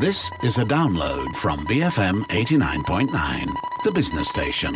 This is a download from BFM 89.9, the business station.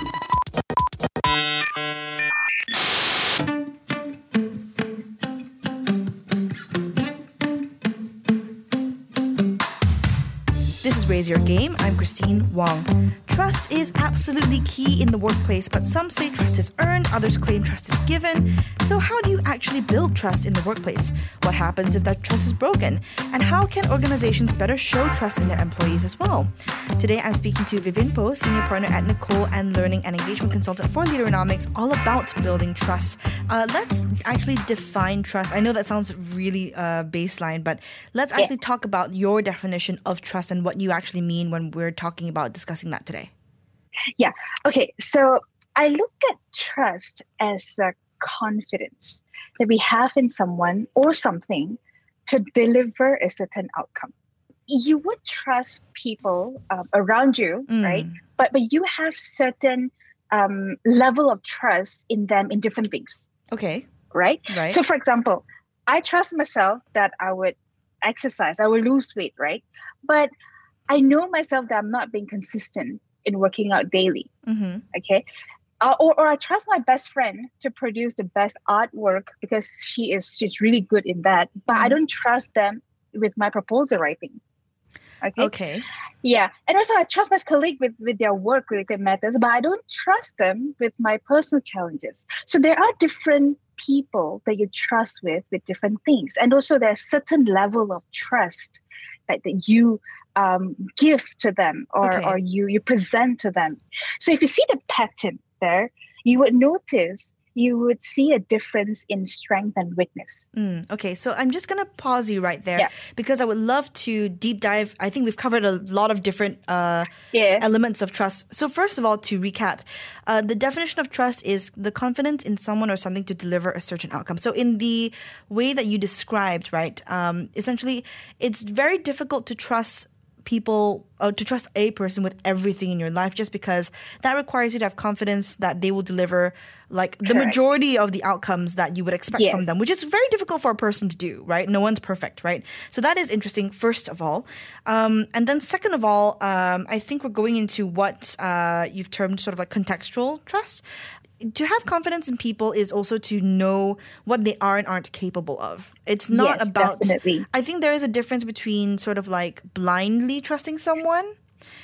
This is Raise Your Game. I'm Christine Wong. Trust is absolutely key in the workplace, but some say trust is earned, others claim trust is given. So, how do you actually build trust in the workplace? What happens if that trust is broken? And how can organizations better show trust in their employees as well? Today, I'm speaking to Vivian Poe, Senior Partner at Nicole and Learning and Engagement Consultant for Leaderonomics, all about building trust. Uh, let's actually define trust. I know that sounds really uh, baseline, but let's actually talk about your definition of trust and what you actually mean when we're talking about discussing that today. Yeah. Okay. So I look at trust as a confidence that we have in someone or something to deliver a certain outcome. You would trust people um, around you, Mm. right? But but you have certain um, level of trust in them in different things, Okay, right? right. So, for example, I trust myself that I would exercise, I would lose weight, right? But I know myself that I'm not being consistent in working out daily, mm-hmm. okay? Uh, or, or I trust my best friend to produce the best artwork because she is she's really good in that. But I Mhm. don't trust them with my proposal writing. Okay. Okay. Yeah, and also I trust my colleague with with their work related matters, but I don't trust them with my personal challenges. So there are different people that you trust with with different things, and also there's certain level of trust that, that you um, give to them or Okay. or you you present to them. So if you see the pattern there, you would notice you would see a difference in strength and weakness. Mm, okay, so I'm just gonna pause you right there Yeah. because I would love to deep dive. I think we've covered a lot of different uh, Yeah. elements of trust. So first of all, to recap, uh, the definition of trust is the confidence in someone or something to deliver a certain outcome. So in the way that you described, right, um, essentially, it's very difficult to trust people uh, to trust a person with everything in your life just because that requires you to have confidence that they will deliver like the Correct. majority of the outcomes that you would expect from them which is very difficult for a person to do right? No one's perfect right? So that is interesting first of all. Um, and then second of all um, i think we're going into what uh, you've termed sort of like contextual trust to have confidence in people is also to know what they are and aren't capable of. It's not Yes, about. definitely. I think there is a difference between sort of like blindly trusting someone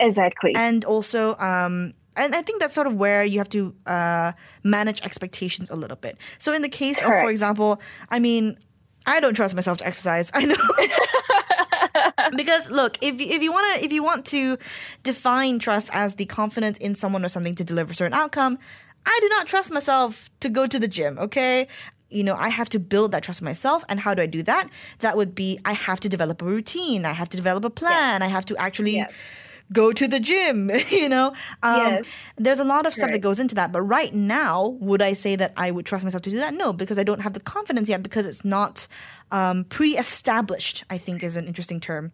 Exactly. and also um and I think that's sort of where you have to uh, manage expectations a little bit. So in the case of, for example, I mean, I don't trust myself to exercise. I know. because look, if if you want to if you want to define trust as the confidence in someone or something to deliver a certain outcome, I do not trust myself to go to the gym, okay? You know, I have to build that trust myself. And how do I do that? That would be I have to develop a routine. I have to develop a plan. I have to actually Yes. go to the gym, you know? Um, Yes. There's a lot of stuff that goes into that. But right now, would I say that I would trust myself to do that? No, because I don't have the confidence yet because it's not um, pre established, I think is an interesting term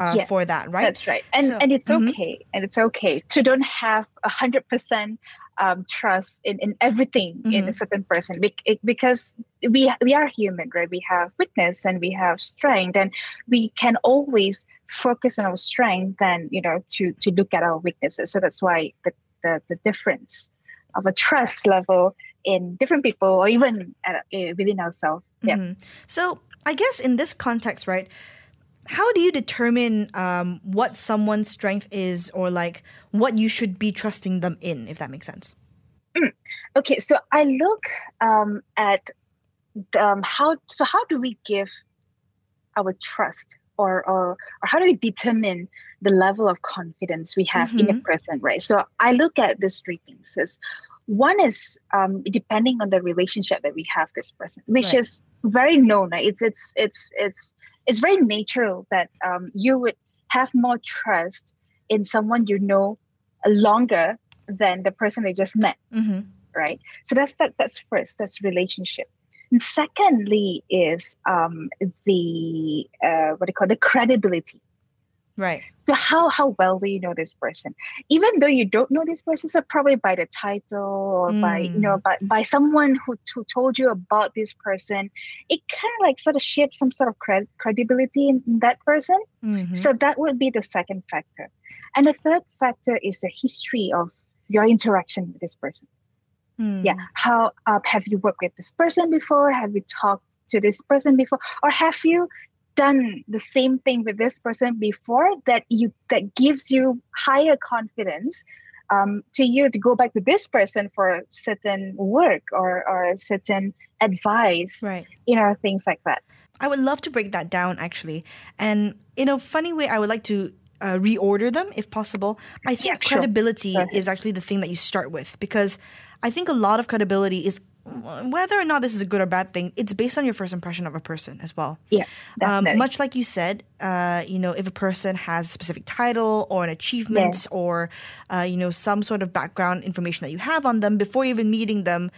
uh, Yes, for that, right? That's right. And So- and it's Mhm. okay. And it's okay to don't have a hundred percent um, trust in, in everything in Mhm. a certain person Bec- it- because we we are human, right? We have weakness and we have strength, and we can always focus on our strength than you know to to look at our weaknesses. So that's why the the, the difference of a trust level in different people or even at, uh, within ourselves. Yeah. Mhm. So I guess in this context, right? How do you determine um, what someone's strength is, or like what you should be trusting them in, if that makes sense? Okay, so I look um, at the, um, how. So how do we give our trust, or, or or how do we determine the level of confidence we have in a Mhm. person, right? So I look at these three things. As one is um, depending on the relationship that we have this person, which Right. is very known. Right? It's it's it's it's it's very natural that um, you would have more trust in someone you know longer than the person they just met hmm right? So that's that that's first that's relationship. And secondly is um the uh what do you call it, the credibility Right. So how how well do you know this person? Even though you don't know this person, so probably by the title or by you know Mm. by by someone who who told you about this person, it kind of like sort of shapes some sort of cred- credibility in, in that person. Mhm. So that would be the second factor. And the third factor is the history of your interaction with this person. Mm. Yeah. How uh, have you worked with this person before? Have you talked to this person before? Or have you done the same thing with this person before that you that gives you higher confidence um, to you to go back to this person for certain work or, or certain advice, Right. you know, things like that. I would love to break that down actually. And in a funny way, I would like to uh, reorder them if possible. I think Yeah, credibility ahead. is actually the thing that you start with because I think a lot of credibility is whether or not this is a good or bad thing, it's based on your first impression of a person as well. Yeah, Um, much like you said, uh, you know, if a person has a specific title or an achievement or, uh, you know, some sort of background information that you have on them before even meeting them,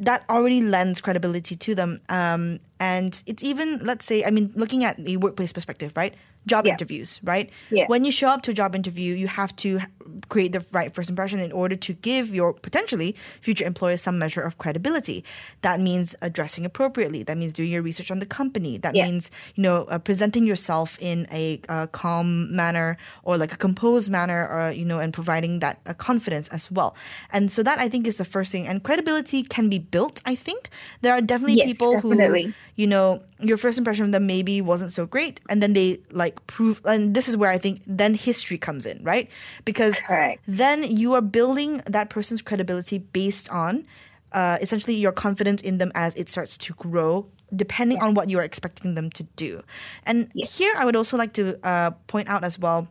that already lends credibility to them. Um, and it's even, let's say, I mean, looking at the workplace perspective, right? Job Yeah. interviews, right? Yeah. When you show up to a job interview, you have to create the right first impression in order to give your potentially future employer some measure of credibility. That means addressing appropriately. That means doing your research on the company. That Yeah. means you know uh, presenting yourself in a uh, calm manner or like a composed manner, or you know, and providing that uh, confidence as well. And so that I think is the first thing. And credibility can be built. I think there are definitely Yes, people definitely. who you know your first impression of them maybe wasn't so great and then they like prove and this is where i think then history comes in right because Correct. then you are building that person's credibility based on uh, essentially your confidence in them as it starts to grow depending on what you're expecting them to do and here i would also like to uh, point out as well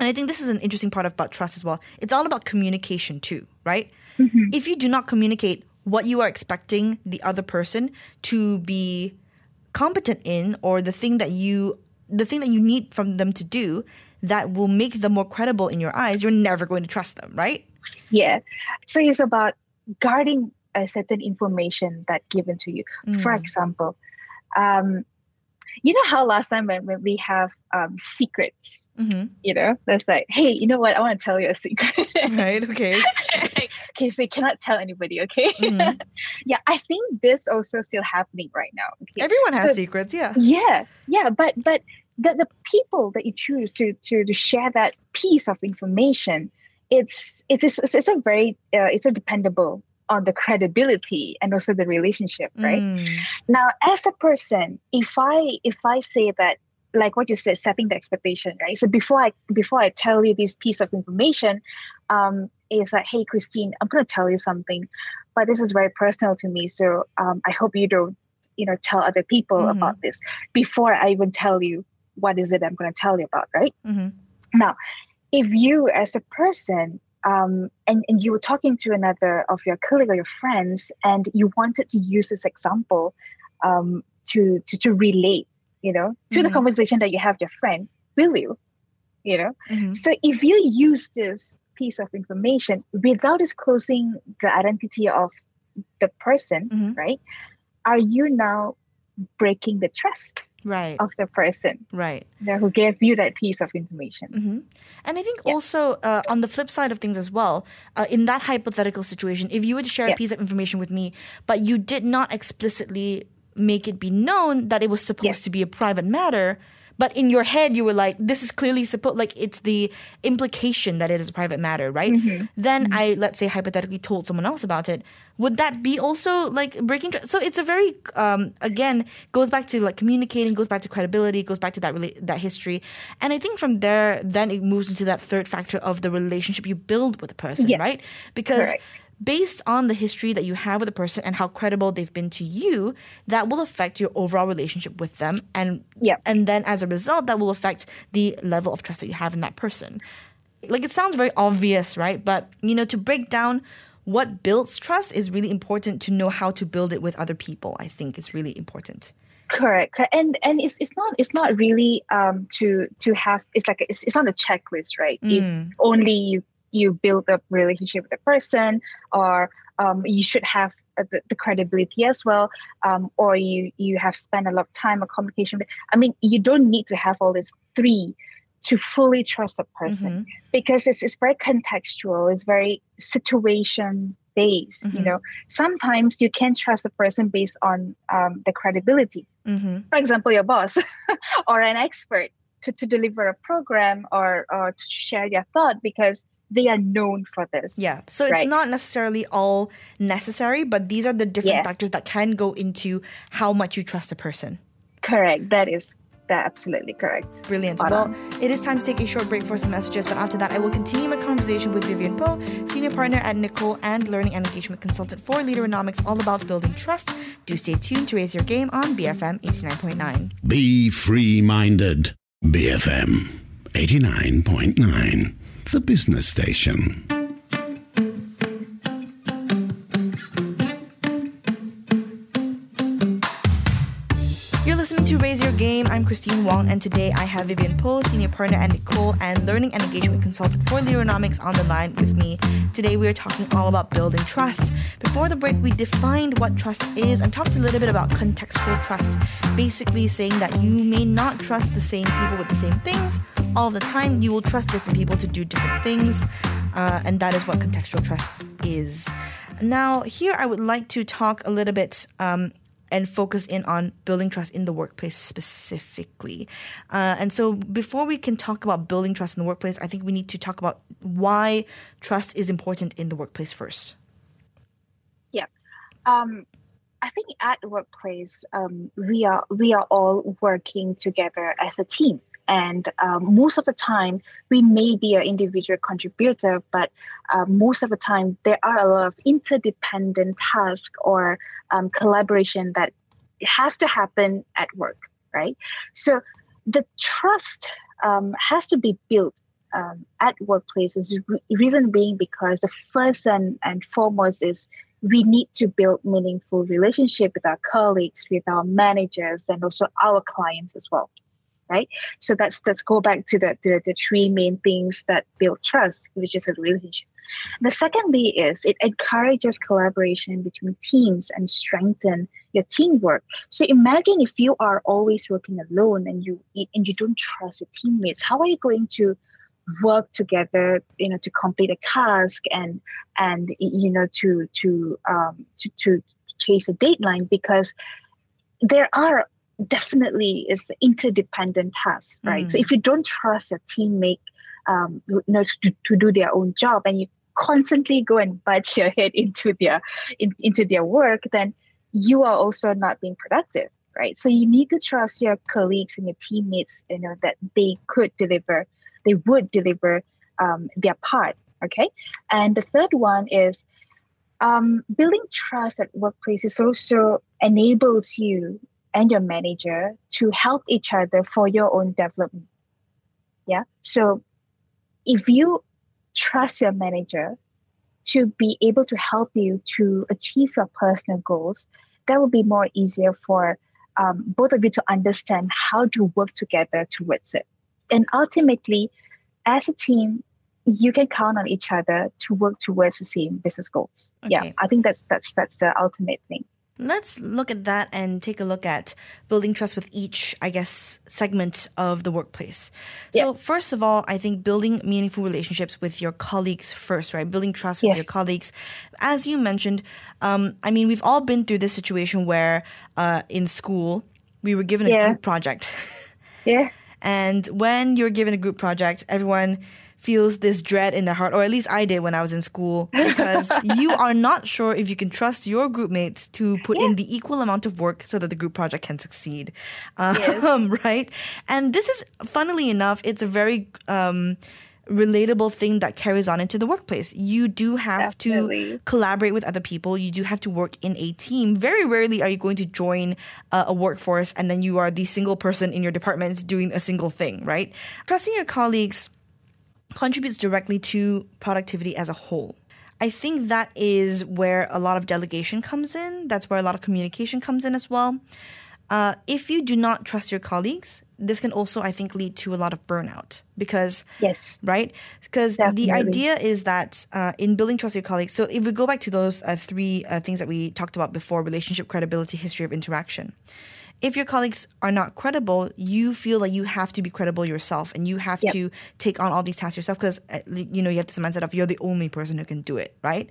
and I think this is an interesting part about trust as well. It's all about communication too, right? If you do not communicate what you are expecting the other person to be competent in or the thing that you the thing that you need from them to do that will make them more credible in your eyes, you're never going to trust them, right? Yeah. So it's about guarding a certain information that given to you. For Mm. example, um, you know how last time when, when we have um, secrets, hmm you know, that's like, hey, you know what? I want to tell you a secret. Right? Okay. okay, so you cannot tell anybody, okay? Mhm. yeah, I think this also still happening right now. Okay. Everyone has So- secrets, yeah. yeah yeah but but the, the people that you choose to to to share that piece of information it's it's it's, it's a very uh, it's a dependable on the credibility and also the relationship right Mm. now as a person if i if i say that like what you said setting the expectation right so before i before i tell you this piece of information um is like hey christine i'm going to tell you something but this is very personal to me so um, i hope you don't you know tell other people Mhm. about this before i even tell you what is it i'm going to tell you about right Mm-hmm. now if you as a person um, and, and you were talking to another of your colleague or your friends and you wanted to use this example um, to, to to relate you know to the Mhm. conversation that you have with your friend will you you know Mhm. so if you use this piece of information without disclosing the identity of the person Mhm. right are you now breaking the trust Right. of the person Right. you know, who gave you that piece of information hmm And I think also uh, on the flip side of things as well, uh, in that hypothetical situation, if you were to share a piece of information with me, but you did not explicitly make it be known that it was supposed Yeah. to be a private matter, but in your head you were like, this is clearly supposed, like it's the implication that it is a private matter, right? Mm-hmm. Then I, let's say, hypothetically told someone else about it. Would that be also like breaking? Tr- so it's a very, um, again, goes back to like communicating, goes back to credibility, goes back to that rela- that history, and I think from there, then it moves into that third factor of the relationship you build with a person, Yes. right? Because Correct. Based on the history that you have with a person and how credible they've been to you, that will affect your overall relationship with them, and Yep. and then as a result, that will affect the level of trust that you have in that person. Like it sounds very obvious, right? But you know, to break down what builds trust is really important to know how to build it with other people. I think is really important. correct correct. and and it's, it's not it's not really um to to have it's like a, it's, it's not a checklist right if Mm. only you you build a relationship with the person or um, you should have uh, the, the credibility as well um, or you you have spent a lot of time on communication i mean you don't need to have all these three to fully trust a person Mhm. because it's, it's very contextual it's very situation based you Mhm. know sometimes you can trust a person based on um, the credibility Mm-hmm. for example your boss or an expert to, to deliver a program or, or to share their thought because they are known for this Yeah. So it's Right. not necessarily all necessary, but these are the different Yeah. factors that can go into how much you trust a person. correct that is that absolutely correct Brilliant. Spot Well, it is time to take a short break for some messages, but after that, I will continue my conversation with Vivian Poe, senior partner at Nicole and learning and engagement consultant for Leaderonomics, all about building trust. Do stay tuned to raise your game on BFM 89.9. Be free minded. BFM 89.9, the business station. You're listening to Raise Your Game. I'm Christine Wong, and today I have Vivian Poe, senior partner at Nicole and learning and engagement consultant for Leaderonomics on the line with me. Today we are talking all about building trust. Before the break, we defined what trust is and talked a little bit about contextual trust, basically saying that you may not trust the same people with the same things all the time. You will trust different people to do different things, uh, and that is what contextual trust is. Now, here I would like to talk a little bit. Um, and focus in on building trust in the workplace specifically. Uh, and so, before we can talk about building trust in the workplace, I think we need to talk about why trust is important in the workplace first. yeah um i think at workplace um we are we are all working together as a team and um, most of the time we may be an individual contributor but um, most of the time there are a lot of interdependent tasks or um, collaboration that has to happen at work right? So the trust um, has to be built um, at workplaces re- reason being because the first and, and foremost is we need to build meaningful relationship with our colleagues with our managers and also our clients as well right? So that's let's go back to the, the the three main things that build trust which is a relationship. The secondly is it encourages collaboration between teams and strengthen your teamwork. So imagine if you are always working alone and you and you don't trust your teammates how are you going to work together you know to complete a task and and you know to to um to, to chase a deadline? Because there are definitely is the interdependent task, right? So Mm. if you don't trust your teammate um you know to, to do their own job and you constantly go and butt your head into their in, into their work then you are also not being productive right? So you need to trust your colleagues and your teammates you know that they could deliver they would deliver um, their part okay? And the third one is um, building trust at workplaces also enables you and your manager to help each other for your own development. Yeah? So if you trust your manager to be able to help you to achieve your personal goals that will be more easier for um, both of you to understand how to work together towards it. And ultimately as a team you can count on each other to work towards the same business goals. Yeah i think that's that's that's the ultimate thing Let's look at that and take a look at building trust with each, I guess, segment of the workplace. So, Yeah. first of all, I think building meaningful relationships with your colleagues first, right? Building trust with your colleagues. As you mentioned, um, I mean, we've all been through this situation where uh, in school we were given a group project. yeah And when you're given a group project, everyone feels this dread in their heart, or at least I did when I was in school, because you are not sure if you can trust your group mates to put in the equal amount of work so that the group project can succeed. Um, Right? And this is, funnily enough, it's a very. Um, relatable thing that carries on into the workplace. You do have to collaborate with other people. You do have to work in a team. Very rarely are you going to join uh, a workforce and then you are the single person in your department doing a single thing, right? Trusting your colleagues contributes directly to productivity as a whole. I think that is where a lot of delegation comes in. That's where a lot of communication comes in as well. Uh, if you do not trust your colleagues, this can also, I think, lead to a lot of burnout because yes right? Because the idea is that uh, in building trust with your colleagues, so if we go back to those uh, three uh, things that we talked about before relationship, credibility, history of interaction, if your colleagues are not credible, you feel like you have to be credible yourself and you have Yep. to take on all these tasks yourself because uh, you know you have this mindset of you're the only person who can do it, right?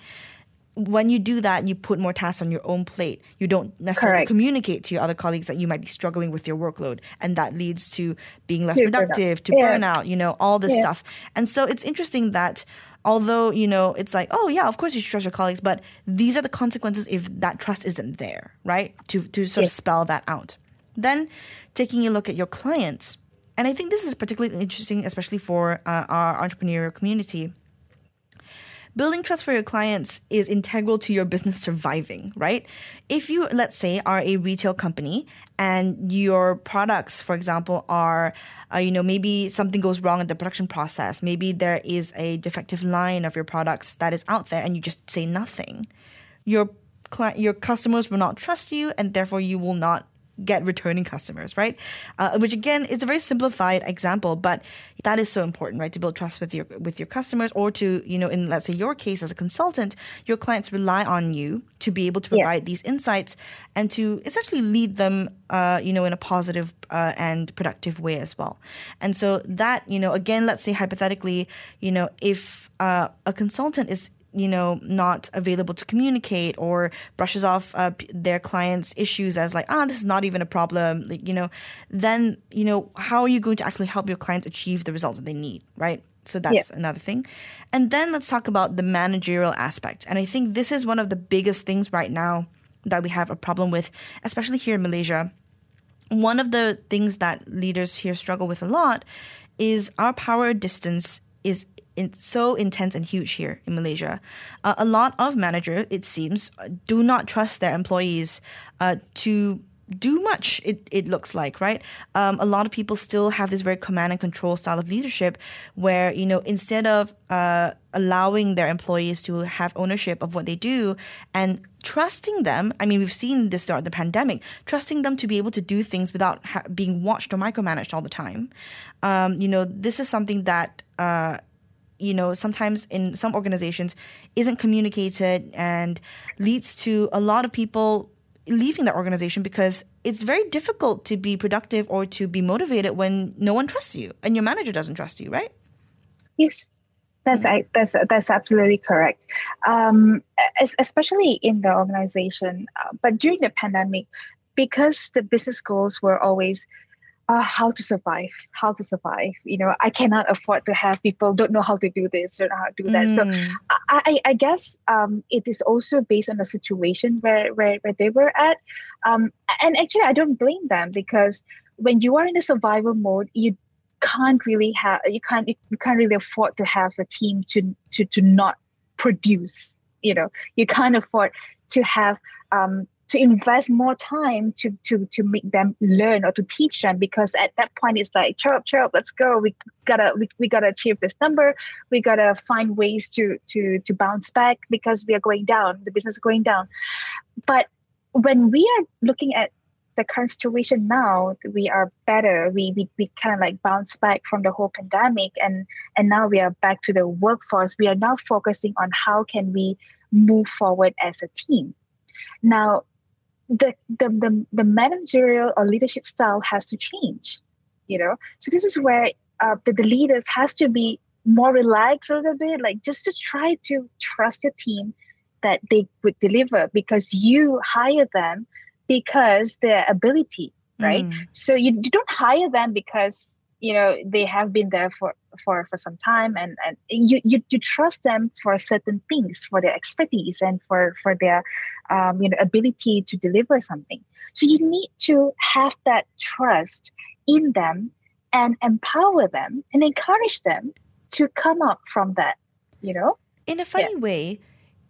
When you do that, you put more tasks on your own plate. You don't necessarily Correct. communicate to your other colleagues that you might be struggling with your workload, and that leads to being less To productive, to burnout. Yeah. burnout, you know, all this Yeah. stuff. And so it's interesting that although, you know, it's like, oh yeah, of course you should trust your colleagues, but these are the consequences if that trust isn't there, right? To to sort of spell that out. Then taking a look at your clients. And I think this is particularly interesting, especially for uh, our entrepreneurial community. Building trust for your clients is integral to your business surviving, right? If you, let's say, are a retail company and your products, for example, are, uh, you know, maybe something goes wrong in the production process, maybe there is a defective line of your products that is out there and you just say nothing, your cli- your customers will not trust you and therefore you will not get returning customers, right? Uh, which again, it's a very simplified example, but that is so important, right? To build trust with your with your customers, or to you know, in let's say your case as a consultant, your clients rely on you to be able to Yeah. provide these insights and to essentially lead them, uh, you know, in a positive uh, and productive way as well. And so that you know, again, let's say hypothetically, you know, if uh, a consultant is you know not available to communicate or brushes off uh, their clients issues as like ah this is not even a problem like, you know then you know how are you going to actually help your clients achieve the results that they need right? So that's another thing. And then let's talk about the managerial aspect. And i think this is one of the biggest things right now that we have a problem with especially here in malaysia. One of the things that leaders here struggle with a lot is our power distance is so intense and huge here in Malaysia. Uh, a lot of managers, it seems, do not trust their employees uh, to do much. It, it looks like right. Um, a lot of people still have this very command and control style of leadership, where you know instead of uh, allowing their employees to have ownership of what they do and trusting them. I mean, we've seen this throughout the pandemic. Trusting them to be able to do things without ha- being watched or micromanaged all the time. Um, you know, this is something that. Uh, you know, sometimes in some organizations isn't communicated and leads to a lot of people leaving that organization because it's very difficult to be productive or to be motivated when no one trusts you and your manager doesn't trust you, right? Yes, that's that's that's absolutely correct. Um, especially in the organization, uh, but during the pandemic, because the business goals were always uh, how to survive, how to survive. You know, I cannot afford to have people don't know how to do this, don't know how to do that. So Mm. I, I, I guess um, it is also based on the situation where, where, where they were at. Um, and actually, I don't blame them because when you are in a survival mode, you can't really have you can't you can't really afford to have a team to to to not produce. You know, you can't afford to have um, to invest more time to to to make them learn or to teach them because at that point it's like chirp chirp let's go. We gotta we, we gotta achieve this number. We gotta find ways to to to bounce back because we are going down. The business is going down. But when we are looking at the current situation now we are better. We we, we kind of like bounce back from the whole pandemic and and now we are back to the workforce. We are now focusing on how can we move forward as a team. Now the the the, the managerial or leadership style has to change you know so this is where uh, the, the leaders has to be more relaxed a little bit like just to try to trust your team that they would deliver because you hire them because their ability right Mm. so you, you don't hire them because you know they have been there for for for some time and and you you, you trust them for certain things for their expertise and for for their um, you know ability to deliver something. So you need to have that trust in them and empower them and encourage them to come up from that you know? In a funny way,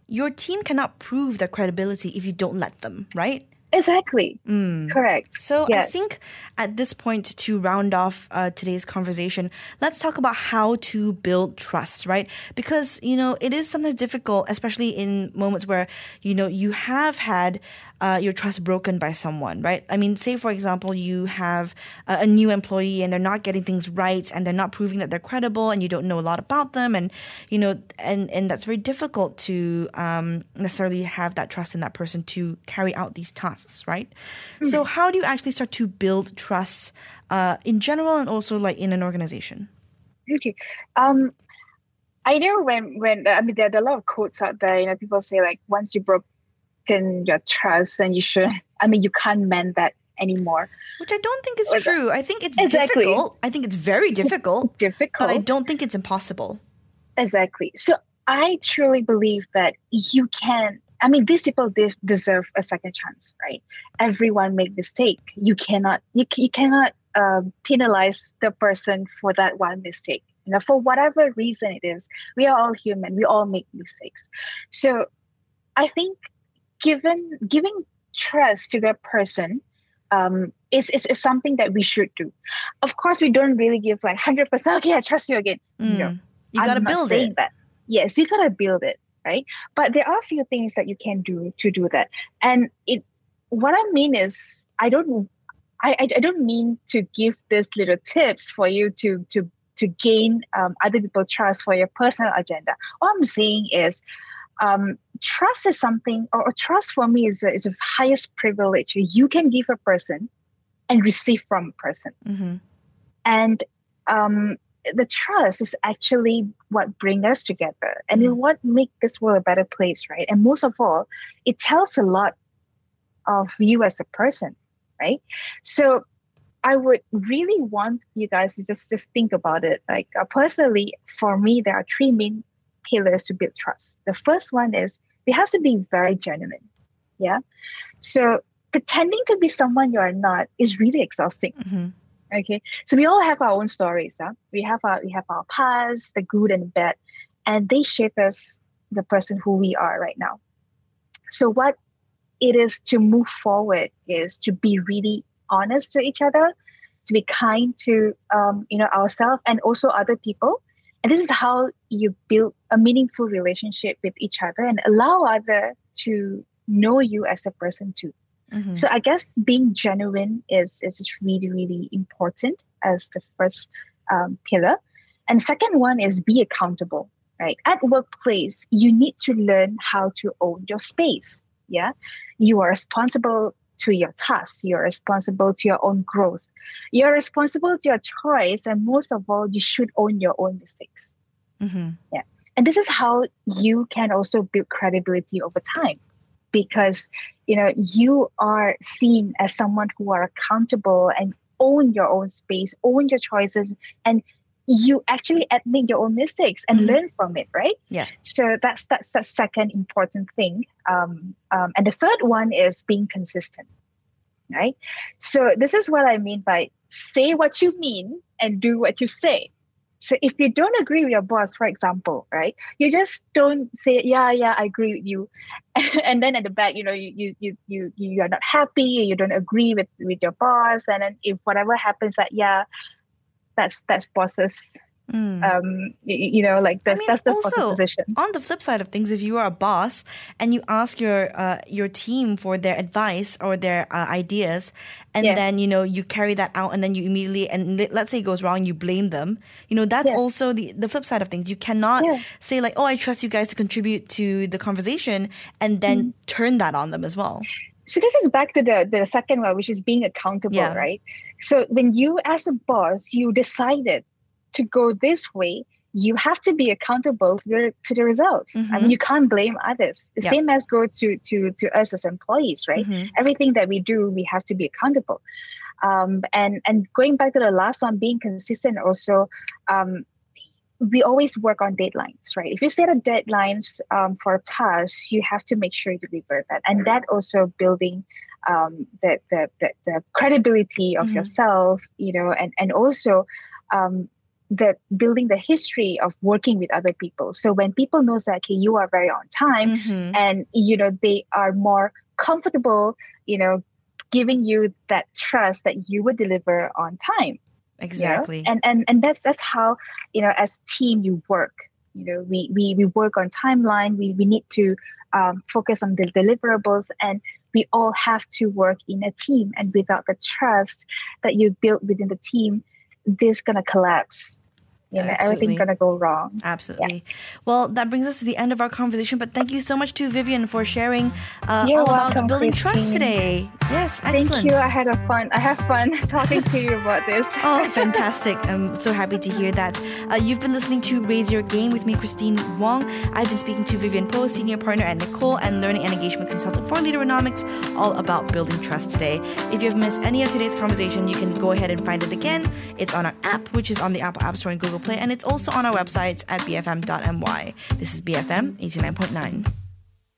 your team cannot prove their credibility if you don't let them, right? Exactly Mm. correct So I think at this point, to round off uh, today's conversation, let's talk about how to build trust, right? Because you know it is sometimes difficult, especially in moments where you know you have had uh, your trust broken by someone, right? I mean, say for example, you have a, a new employee and they're not getting things right and they're not proving that they're credible and you don't know a lot about them, and you know, and and that's very difficult to um, necessarily have that trust in that person to carry out these tasks, right? Mm-hmm. So, how do you actually start to build trust uh, in general and also like in an organization? Okay. Um, I know when when I mean there are a lot of quotes out there. You know, people say like once you broken your trust, and you should. I mean, you can't mend that anymore. Which I don't think is true. I think it's exactly. difficult. I think it's very difficult. difficult. But I don't think it's impossible. Exactly. So I truly believe that you can. I mean, these people de- deserve a second chance, right? Everyone make mistake. You cannot. You, you cannot uh, penalize the person for that one mistake you know for whatever reason it is we are all human we all make mistakes so i think given giving trust to that person um, is, is, is something that we should do. Of course, we don't really give like 100%, okay, I trust you again. Mm. No. You got to build it. That. Yes, you got to build it, right? But there are a few things that you can do to do that. And it, what I mean is, I don't, I, I don't mean to give this little tips for you to, to to gain um, other people's trust for your personal agenda. All I'm saying is, um, trust is something, or, or, trust for me is a, is the highest privilege you can give a person and receive from a person. Mm-hmm. And um, the trust is actually what brings us together and mm-hmm. what make this world a better place, right? And most of all, it tells a lot of you as a person, right? So I would really want you guys to just just think about it. Like uh, personally, for me, there are three main pillars to build trust. The first one is it has to be very genuine. Yeah. So pretending to be someone you are not is really exhausting. Mm-hmm. Okay. So we all have our own stories. Huh? We have our we have our past, the good and the bad, and they shape us the person who we are right now. So what it is to move forward is to be really honest to each other, to be kind to um, you know ourselves and also other people. And this is how you build a meaningful relationship with each other and allow other to know you as a person too. Mm-hmm. So I guess being genuine is is really really important as the first um, pillar. And second one is be accountable. Right at workplace, you need to learn how to own your space. Yeah, you are responsible to your tasks. You're responsible to your own growth. You're responsible to your choice, and most of all, you should own your own mistakes. Mm-hmm. Yeah, and this is how you can also build credibility over time, because you know you are seen as someone who are accountable and own your own space, own your choices, and you actually admit your own mistakes and mm-hmm. learn from it right? Yeah. So that's that's the second important thing. Um, um, and the third one is being consistent right? So this is what i mean by say what you mean and do what you say. So if you don't agree with your boss for example right you just don't say yeah yeah i agree with you. And then at the back you know you you you you you're not happy you don't agree with with your boss. And then if whatever happens that yeah that's that's bosses Mm. Um, you, know, like that's I mean, that's the also, position. On the flip side of things, if you are a boss and you ask your uh, your team for their advice or their uh, ideas, and yeah. then you know you carry that out, and then you immediately and let's say it goes wrong, you blame them. You know, that's yeah. also the the flip side of things. You cannot yeah. say like, "Oh, I trust you guys to contribute to the conversation," and then mm. turn that on them as well so this is back to the the second one which is being accountable yeah. right so when you as a boss you decided to go this way you have to be accountable to the, to the results mm-hmm. i mean mm-hmm. you can't blame others the same as go to to to us as employees right mm-hmm. everything that we do we have to be accountable um, and and going back to the last one being consistent also um, we always work on deadlines, right? If you set a deadlines um, for tasks, you have to make sure you deliver that, and that also building um, the, the, the the credibility of mm-hmm. yourself, you know, and and also um, that building the history of working with other people. So when people knows that okay, you are very on time, mm-hmm. and you know they are more comfortable, you know, giving you that trust that you would deliver on time Exactly. You know? And and and that's that's how, you know, as team you work. You know, we we we work on timeline. We we need to um, focus on the deliverables and we all have to work in a team. And without the trust that you build within the team, this gonna collapse you know, everything's going to go wrong. Absolutely. Yeah. Well, that brings us to the end of our conversation. But thank you so much to Vivian for sharing uh, all welcome, about building Christine. trust today. Yes, excellent. Thank you. I had a fun. I have fun talking to you about this. oh, fantastic! I'm so happy to hear that. Uh, you've been listening to Raise Your Game with me, Christine Wong. I've been speaking to Vivian Poe, senior partner at Nicole and learning and engagement consultant for Leaderonomics, all about building trust today. If you've missed any of today's conversation, you can go ahead and find it again. It's on our app, which is on the Apple App Store and Google Play, and it's also on our website at bfm.my. This is BFM 89.9.